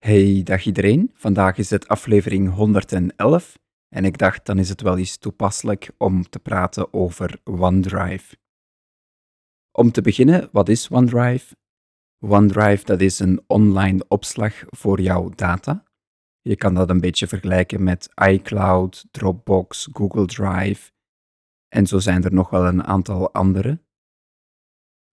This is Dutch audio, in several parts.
Hey, dag iedereen. Vandaag is het aflevering 111 en ik dacht dan is het wel eens toepasselijk om te praten over OneDrive. Om te beginnen, wat is OneDrive? OneDrive dat is een online opslag voor jouw data. Je kan dat een beetje vergelijken met iCloud, Dropbox, Google Drive en zo zijn er nog wel een aantal andere.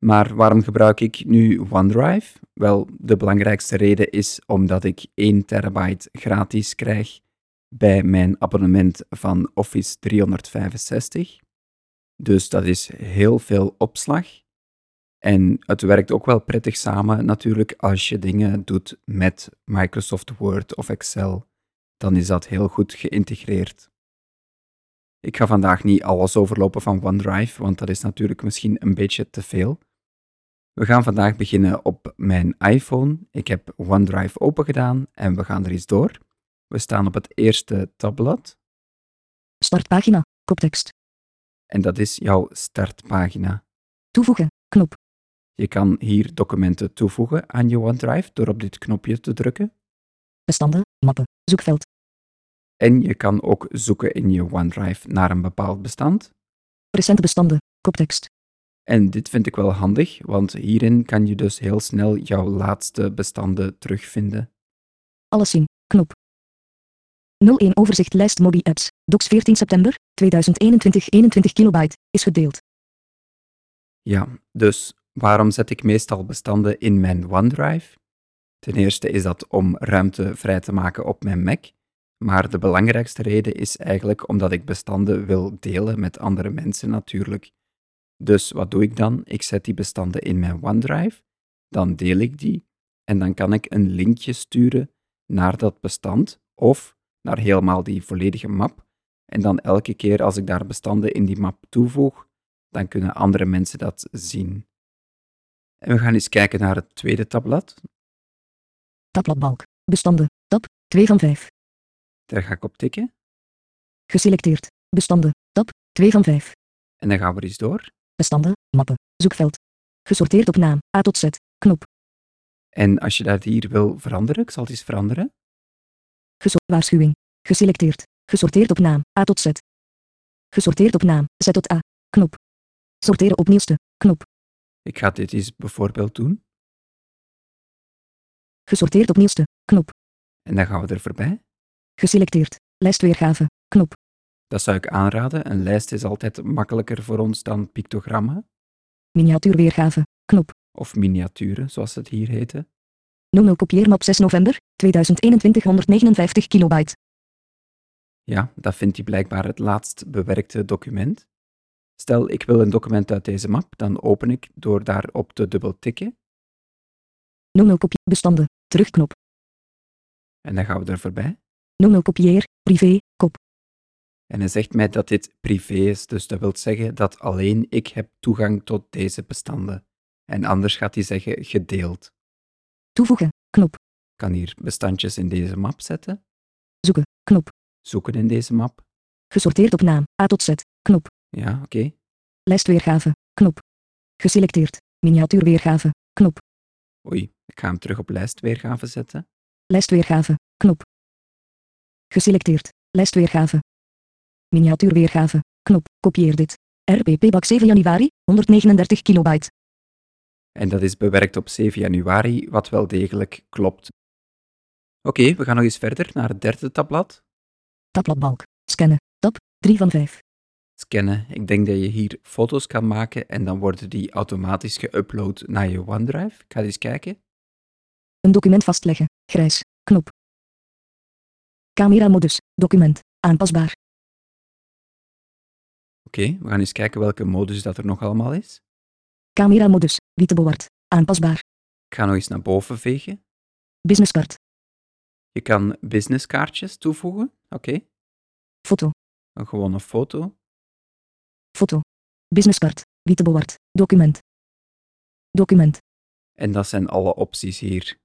Maar waarom gebruik ik nu OneDrive? Wel, de belangrijkste reden is omdat ik 1 terabyte gratis krijg bij mijn abonnement van Office 365. Dus dat is heel veel opslag. En het werkt ook wel prettig samen natuurlijk als je dingen doet met Microsoft Word of Excel. Dan is dat heel goed geïntegreerd. Ik ga vandaag niet alles overlopen van OneDrive, want dat is natuurlijk misschien een beetje te veel. We gaan vandaag beginnen op mijn iPhone. Ik heb OneDrive open gedaan en we gaan er eens door. We staan op het eerste tabblad. Startpagina, koptekst. En dat is jouw startpagina. Toevoegen, knop. Je kan hier documenten toevoegen aan je OneDrive door op dit knopje te drukken. Bestanden, mappen, zoekveld. En je kan ook zoeken in je OneDrive naar een bepaald bestand. Recente bestanden, koptekst. En dit vind ik wel handig, want hierin kan je dus heel snel jouw laatste bestanden terugvinden. Alles zien, knop. 01 overzicht lijst Mobi apps. Docs 14 september 2021 21 kilobyte is gedeeld. Ja, dus waarom zet ik meestal bestanden in mijn OneDrive? Ten eerste is dat om ruimte vrij te maken op mijn Mac, maar de belangrijkste reden is eigenlijk omdat ik bestanden wil delen met andere mensen natuurlijk. Dus wat doe ik dan? Ik zet die bestanden in mijn OneDrive, dan deel ik die en dan kan ik een linkje sturen naar dat bestand of naar helemaal die volledige map. En dan elke keer als ik daar bestanden in die map toevoeg, dan kunnen andere mensen dat zien. En we gaan eens kijken naar het tweede tabblad. Tabbladbalk. Bestanden. Tab 2 van 5. Daar ga ik op tikken Geselecteerd. Bestanden. Tab 2 van 5. en dan gaan we eens door. Bestanden, mappen, zoekveld. Gesorteerd op naam, A tot Z, knop. En als je dat hier wil veranderen, ik zal het eens veranderen. Gesor waarschuwing. Geselecteerd. Gesorteerd op naam, A tot Z. Gesorteerd op naam, Z tot A, knop. Sorteren op nieuwste, knop. Ik ga dit eens bijvoorbeeld doen. Gesorteerd op nieuwste, knop. En dan gaan we er voorbij. Geselecteerd. Lijstweergave, knop. Dat zou ik aanraden. Een lijst is altijd makkelijker voor ons dan pictogrammen Miniatuurweergave, knop. of miniaturen, zoals het hier heette. 00 kopieermap 6 november 2021 159 kilobyte. Ja, dat vindt hij blijkbaar het laatst bewerkte document. Stel, ik wil een document uit deze map, dan open ik door daarop te dubbel tikken 00 kopie bestanden, terugknop. en dan gaan we er voorbij. 00 kopieer, privé. En hij zegt mij dat dit privé is, dus dat wil zeggen dat alleen ik heb toegang tot deze bestanden. En anders gaat hij zeggen gedeeld. Toevoegen, knop. Ik kan hier bestandjes in deze map zetten, Zoeken, knop. zoeken in deze map. Gesorteerd op naam, A tot Z, knop. Ja, oké. Lijstweergave, knop. Geselecteerd, miniatuurweergave, knop. Oei, ik ga hem terug op lijstweergave zetten. Lijstweergave, knop. Geselecteerd, lijstweergave. Miniatuurweergave, knop. Kopieer dit. RPP bak 7 januari, 139 kilobyte. En dat is bewerkt op 7 januari, wat wel degelijk klopt. Oké, we gaan nog eens verder naar het derde tabblad. Tabbladbalk. Scannen. Tab 3 van 5. Scannen. Ik denk dat je hier foto's kan maken en dan worden die automatisch geüpload naar je OneDrive. Ik ga eens kijken. Een document vastleggen. Grijs. Knop. Camera modus. Document. Aanpasbaar. Oké, we gaan eens kijken welke modus dat er nog allemaal is. Camera modus. Witte beward. Aanpasbaar. Ik ga nog eens naar boven vegen. Businesskaart. Je kan businesskaartjes toevoegen. Oké, Foto. een gewone foto. Foto. Businesskaart. Witte. Document. Document. En dat zijn alle opties hier.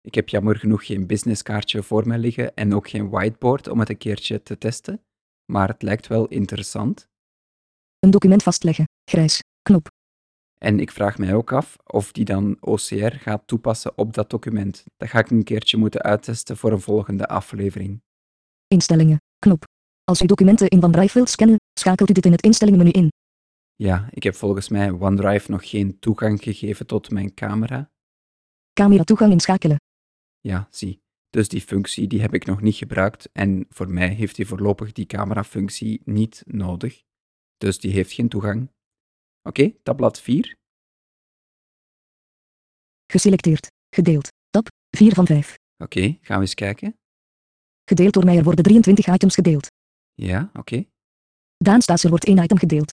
Ik heb jammer genoeg geen businesskaartje voor mij liggen en ook geen whiteboard om het een keertje te testen, maar het lijkt wel interessant. Een document vastleggen. Grijs. Knop. En ik vraag mij ook af of die dan OCR gaat toepassen op dat document. Dat ga ik een keertje moeten uittesten voor een volgende aflevering. Instellingen. Knop. Als u documenten in OneDrive wilt scannen, schakelt u dit in het instellingenmenu in. Ja, ik heb volgens mij OneDrive nog geen toegang gegeven tot mijn camera. Camera toegang inschakelen. Ja, zie. Dus die functie die heb ik nog niet gebruikt en voor mij heeft hij voorlopig die camera-functie niet nodig. Dus die heeft geen toegang. Oké, tabblad 4. Geselecteerd. Gedeeld. Tab 4 van 5. Oké, gaan we eens kijken. Gedeeld door mij er worden 23 items gedeeld. Ja, oké. Daan Staes er wordt één item gedeeld.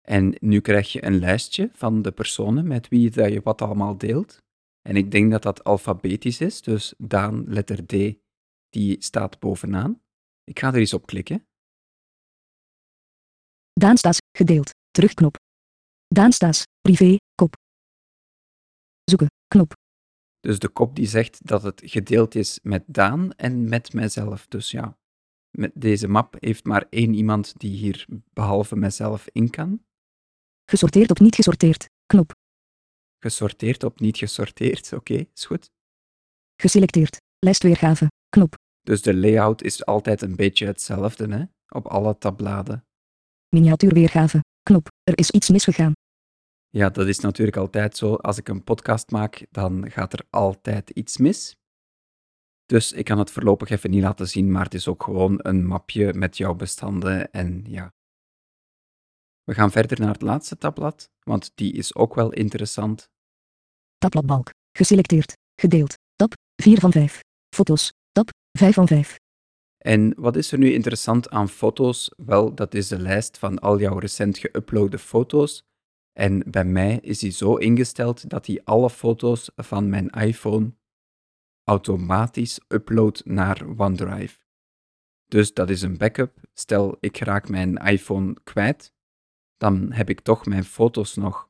En nu krijg je een lijstje van de personen met wie dat je wat allemaal deelt. En ik denk dat dat alfabetisch is, dus Daan, letter D, die staat bovenaan. Ik ga er eens op klikken. Daan Staes, gedeeld. Terugknop. Daan Staes, privé, kop. Zoeken, knop. Dus de kop die zegt dat het gedeeld is met Daan en met mijzelf. Dus ja, met deze map heeft maar één iemand die hier behalve mijzelf in kan. Gesorteerd op niet gesorteerd, knop. Gesorteerd op niet gesorteerd, oké, is goed. Geselecteerd. Lijstweergave, knop. Dus de layout is altijd een beetje hetzelfde, hè? Op alle tabbladen. Miniatuurweergave, knop. Er is iets misgegaan. Ja, dat is natuurlijk altijd zo. Als ik een podcast maak, dan gaat er altijd iets mis. Dus ik kan het voorlopig even niet laten zien, maar het is ook gewoon een mapje met jouw bestanden en ja. We gaan verder naar het laatste tabblad, want die is ook wel interessant. Tabbladbalk. Geselecteerd. Gedeeld. Tab 4 van 5. Foto's. Tab 5 van 5. En wat is er nu interessant aan foto's? Wel, dat is de lijst van al jouw recent geüploade foto's. En bij mij is die zo ingesteld dat hij alle foto's van mijn iPhone automatisch uploadt naar OneDrive. Dus dat is een backup. Stel, ik raak mijn iPhone kwijt, dan heb ik toch mijn foto's nog.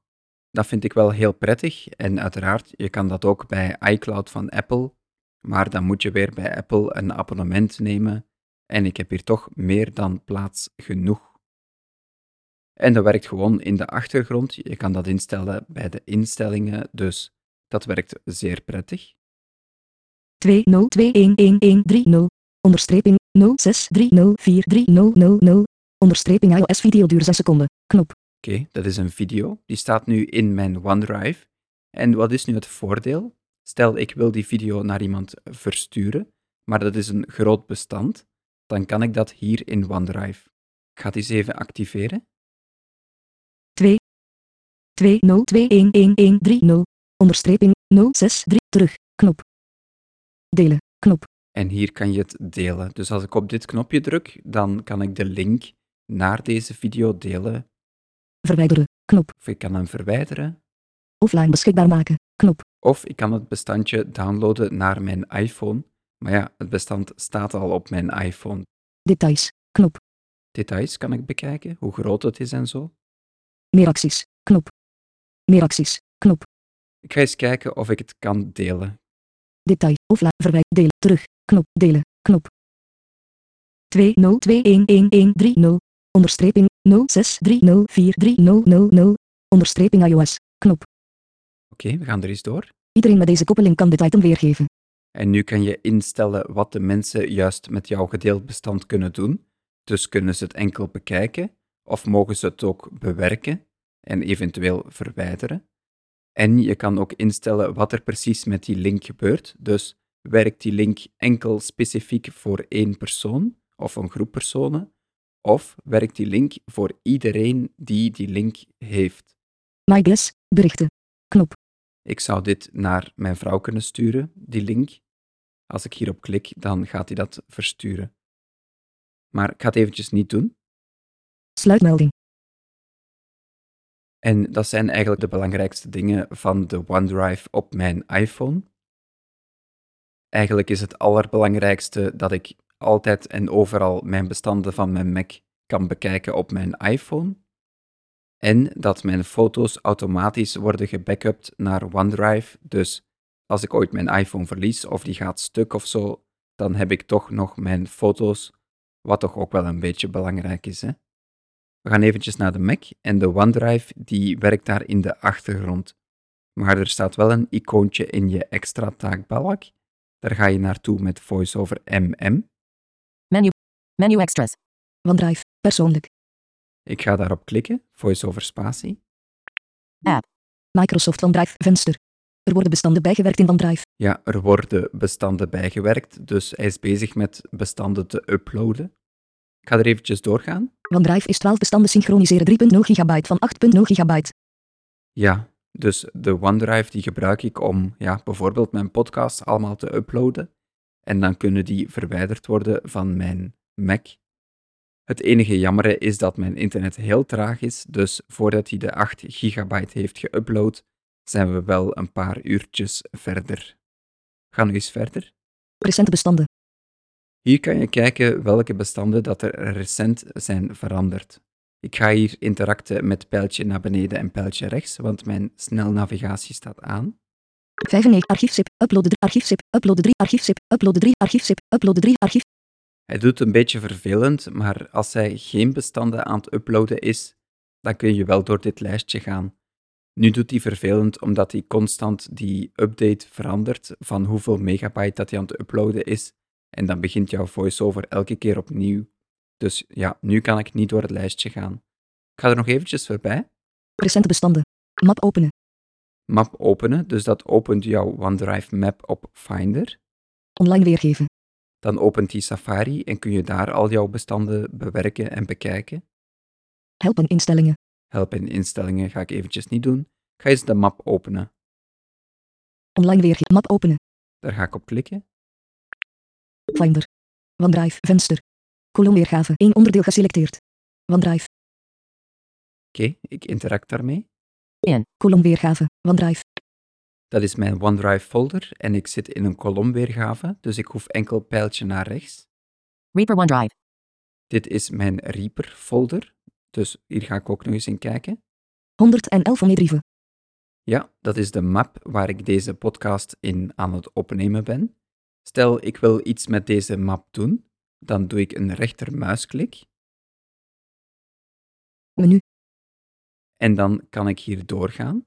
Dat vind ik wel heel prettig en uiteraard, je kan dat ook bij iCloud van Apple, maar dan moet je weer bij Apple een abonnement nemen en ik heb hier toch meer dan plaats genoeg. En dat werkt gewoon in de achtergrond. Je kan dat instellen bij de instellingen, dus dat werkt zeer prettig. 20211130. Onderstreping 0630430000. Onderstreping iOS video duur 6 seconden. Knop. Oké, dat is een video. Die staat nu in mijn OneDrive. En wat is nu het voordeel? Stel, ik wil die video naar iemand versturen, maar dat is een groot bestand. Dan kan ik dat hier in OneDrive. Ik ga het eens even activeren. 2 20211130. Onderstreping 063 terug. Knop. Delen. Knop. En hier kan je het delen. Dus als ik op dit knopje druk, dan kan ik de link naar deze video delen. Verwijderen. Knop. Of ik kan hem verwijderen. Offline beschikbaar maken. Knop. Of ik kan het bestandje downloaden naar mijn iPhone. Maar ja, het bestand staat al op mijn iPhone. Details. Knop. Details kan ik bekijken, hoe groot het is en zo. Meer acties. Knop. Meer acties. Knop. Ik ga eens kijken of ik het kan delen. Detail. Offline. Verwijderen. Delen. Terug. Knop. Delen. Knop. 20211130. Onderstreping 0630430000. Onderstreping iOS. Knop. Oké, we gaan er eens door. Iedereen met deze koppeling kan dit item weergeven. En nu kan je instellen wat de mensen juist met jouw gedeeld bestand kunnen doen. Dus kunnen ze het enkel bekijken, of mogen ze het ook bewerken en eventueel verwijderen. En je kan ook instellen wat er precies met die link gebeurt. Dus werkt die link enkel specifiek voor één persoon of een groep personen? Of werkt die link voor iedereen die die link heeft? My guess. Berichten. Knop. Ik zou dit naar mijn vrouw kunnen sturen, die link. Als ik hierop klik, dan gaat hij dat versturen. Maar ik ga het eventjes niet doen. Sluitmelding. En dat zijn eigenlijk de belangrijkste dingen van de OneDrive op mijn iPhone. Eigenlijk is het allerbelangrijkste dat ik altijd en overal mijn bestanden van mijn Mac kan bekijken op mijn iPhone. En dat mijn foto's automatisch worden gebackupt naar OneDrive. Dus als ik ooit mijn iPhone verlies of die gaat stuk of zo, dan heb ik toch nog mijn foto's, wat toch ook wel een beetje belangrijk is. Hè? We gaan eventjes naar de Mac en de OneDrive die werkt daar in de achtergrond. Maar er staat wel een icoontje in je extra taakbalk. Daar ga je naartoe met VoiceOver MM. Menu. Extras. OneDrive. Persoonlijk. Ik ga daarop klikken, VoiceOver spatie. App. Microsoft OneDrive. Venster. Er worden bestanden bijgewerkt in OneDrive. Ja, er worden bestanden bijgewerkt, dus hij is bezig met bestanden te uploaden. Ik ga er eventjes doorgaan. OneDrive is 12 bestanden synchroniseren 3.0 gigabyte van 8.0 gigabyte. Ja, dus de OneDrive die gebruik ik om ja, bijvoorbeeld mijn podcast allemaal te uploaden. En dan kunnen die verwijderd worden van mijn Mac. Het enige jammere is dat mijn internet heel traag is, dus voordat hij de 8 gigabyte heeft geüpload, zijn we wel een paar uurtjes verder. Ga nu eens verder. Recente bestanden. Hier kan je kijken welke bestanden dat er recent zijn veranderd. Ik ga hier interacten met pijltje naar beneden en pijltje rechts, want mijn snelnavigatie staat aan. 95 archiefzip. Uploaden 3 archiefzip. Uploaden 3 archiefzip. Uploaden 3 archiefzip. Uploaden 3 archief. Hij doet een beetje vervelend, maar als hij geen bestanden aan het uploaden is, dan kun je wel door dit lijstje gaan. Nu doet hij vervelend omdat hij constant die update verandert van hoeveel megabyte dat hij aan het uploaden is. En dan begint jouw voiceover elke keer opnieuw. Dus ja, nu kan ik niet door het lijstje gaan. Ik ga er nog eventjes voorbij. Recente bestanden. Map openen. Map openen, dus dat opent jouw OneDrive map op Finder. Online weergeven. Dan opent hij Safari en kun je daar al jouw bestanden bewerken en bekijken. Helpen instellingen. Help in instellingen ga ik eventjes niet doen. Ga eens de map openen. Online weergeven. Map openen. Daar ga ik op klikken. Finder. OneDrive. Venster. Kolomweergave. 1 onderdeel geselecteerd. OneDrive. Oké, ik interact daarmee. In. Kolomweergave. OneDrive. Dat is mijn OneDrive folder en ik zit in een kolomweergave, dus ik hoef enkel pijltje naar rechts. Reaper OneDrive. Dit is mijn Reaper folder, dus hier ga ik ook nog eens in kijken. 111 oneerdrieven. Ja, dat is de map waar ik deze podcast in aan het opnemen ben. Stel, ik wil iets met deze map doen, dan doe ik een rechtermuisklik Menu. en dan kan ik hier doorgaan.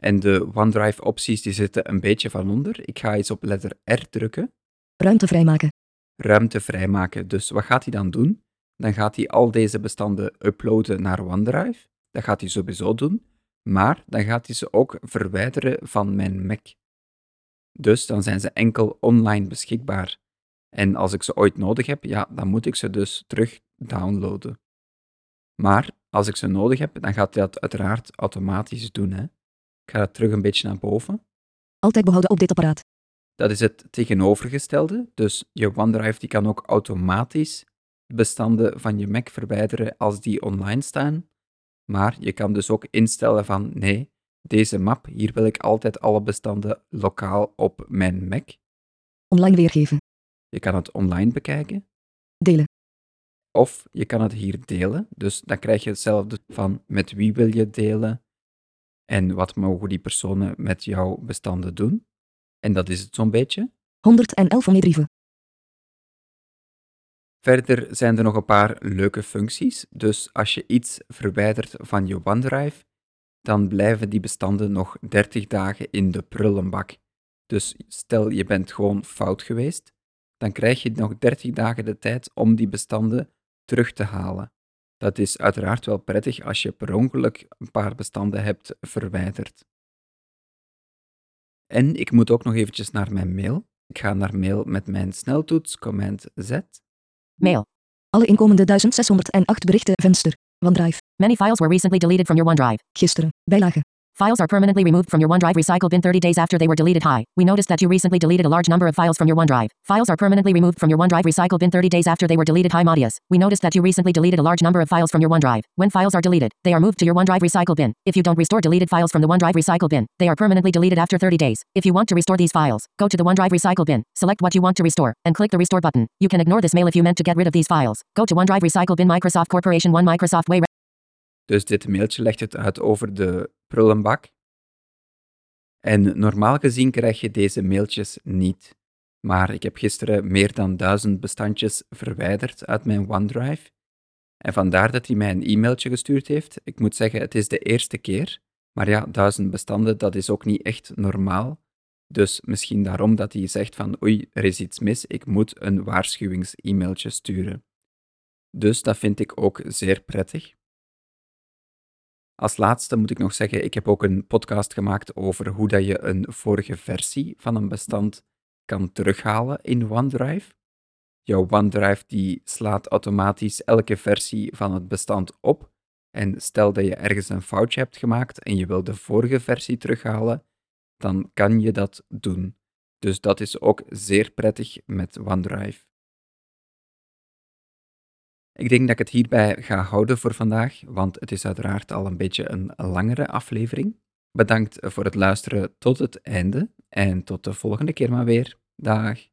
En de OneDrive opties die zitten een beetje van onder. Ik ga eens op letter R drukken. Ruimte vrijmaken. ruimte vrijmaken. Dus wat gaat hij dan doen? Dan gaat hij al deze bestanden uploaden naar OneDrive. Dat gaat hij sowieso doen. Maar dan gaat hij ze ook verwijderen van mijn Mac. Dus dan zijn ze enkel online beschikbaar. En als ik ze ooit nodig heb, ja, dan moet ik ze dus terug downloaden. Maar als ik ze nodig heb, dan gaat hij dat uiteraard automatisch doen. Hè. Ik ga dat terug een beetje naar boven. Altijd behouden op dit apparaat. Dat is het tegenovergestelde. Dus je OneDrive die kan ook automatisch bestanden van je Mac verwijderen als die online staan. Maar je kan dus ook instellen van nee, deze map, hier wil ik altijd alle bestanden lokaal op mijn Mac. Online weergeven. Je kan het online bekijken Delen. of je kan het hier delen. Dus dan krijg je hetzelfde van met wie wil je delen en wat mogen die personen met jouw bestanden doen. En dat is het zo'n beetje. 111 oneerdrieven. Verder zijn er nog een paar leuke functies. Dus als je iets verwijdert van je OneDrive, dan blijven die bestanden nog 30 dagen in de prullenbak. Dus stel je bent gewoon fout geweest, dan krijg je nog 30 dagen de tijd om die bestanden terug te halen. Dat is uiteraard wel prettig als je per ongeluk een paar bestanden hebt verwijderd. En ik moet ook nog eventjes naar mijn mail. Ik ga naar mail met mijn sneltoets, Command Z. Mail. Alle inkomende 1608 berichten. Venster. OneDrive. Many files were recently deleted from your OneDrive. Gisteren. Bijlage. Files are permanently removed from your OneDrive recycle bin 30 days after they were deleted. Hi. We noticed that you recently deleted a large number of files from your OneDrive. Files are permanently removed from your OneDrive recycle bin 30 days after they were deleted. Hi Matias. We noticed that you recently deleted a large number of files from your OneDrive. When files are deleted, they are moved to your OneDrive recycle bin. If you don't restore deleted files from the OneDrive recycle bin, they are permanently deleted after 30 days. If you want to restore these files, go to the OneDrive recycle bin, select what you want to restore, and click the restore button. You can ignore this mail if you meant to get rid of these files. Go to OneDrive recycle bin Microsoft Corporation 1 Microsoft Way. Dus dit mailtje legt het uit over de prullenbak. En normaal gezien krijg je deze mailtjes niet. Maar ik heb gisteren meer dan duizend bestandjes verwijderd uit mijn OneDrive. En vandaar dat hij mij een e-mailtje gestuurd heeft. Ik moet zeggen, het is de eerste keer. Maar ja, duizend bestanden, dat is ook niet echt normaal. Dus misschien daarom dat hij zegt van oei, er is iets mis, ik moet een waarschuwings-e-mailtje sturen. Dus dat vind ik ook zeer prettig. Als laatste moet ik nog zeggen, ik heb ook een podcast gemaakt over hoe dat je een vorige versie van een bestand kan terughalen in OneDrive. Jouw OneDrive die slaat automatisch elke versie van het bestand op. En stel dat je ergens een foutje hebt gemaakt en je wil de vorige versie terughalen, dan kan je dat doen. Dus dat is ook zeer prettig met OneDrive. Ik denk dat ik het hierbij ga houden voor vandaag, want het is uiteraard al een beetje een langere aflevering. Bedankt voor het luisteren tot het einde en tot de volgende keer maar weer. Dag.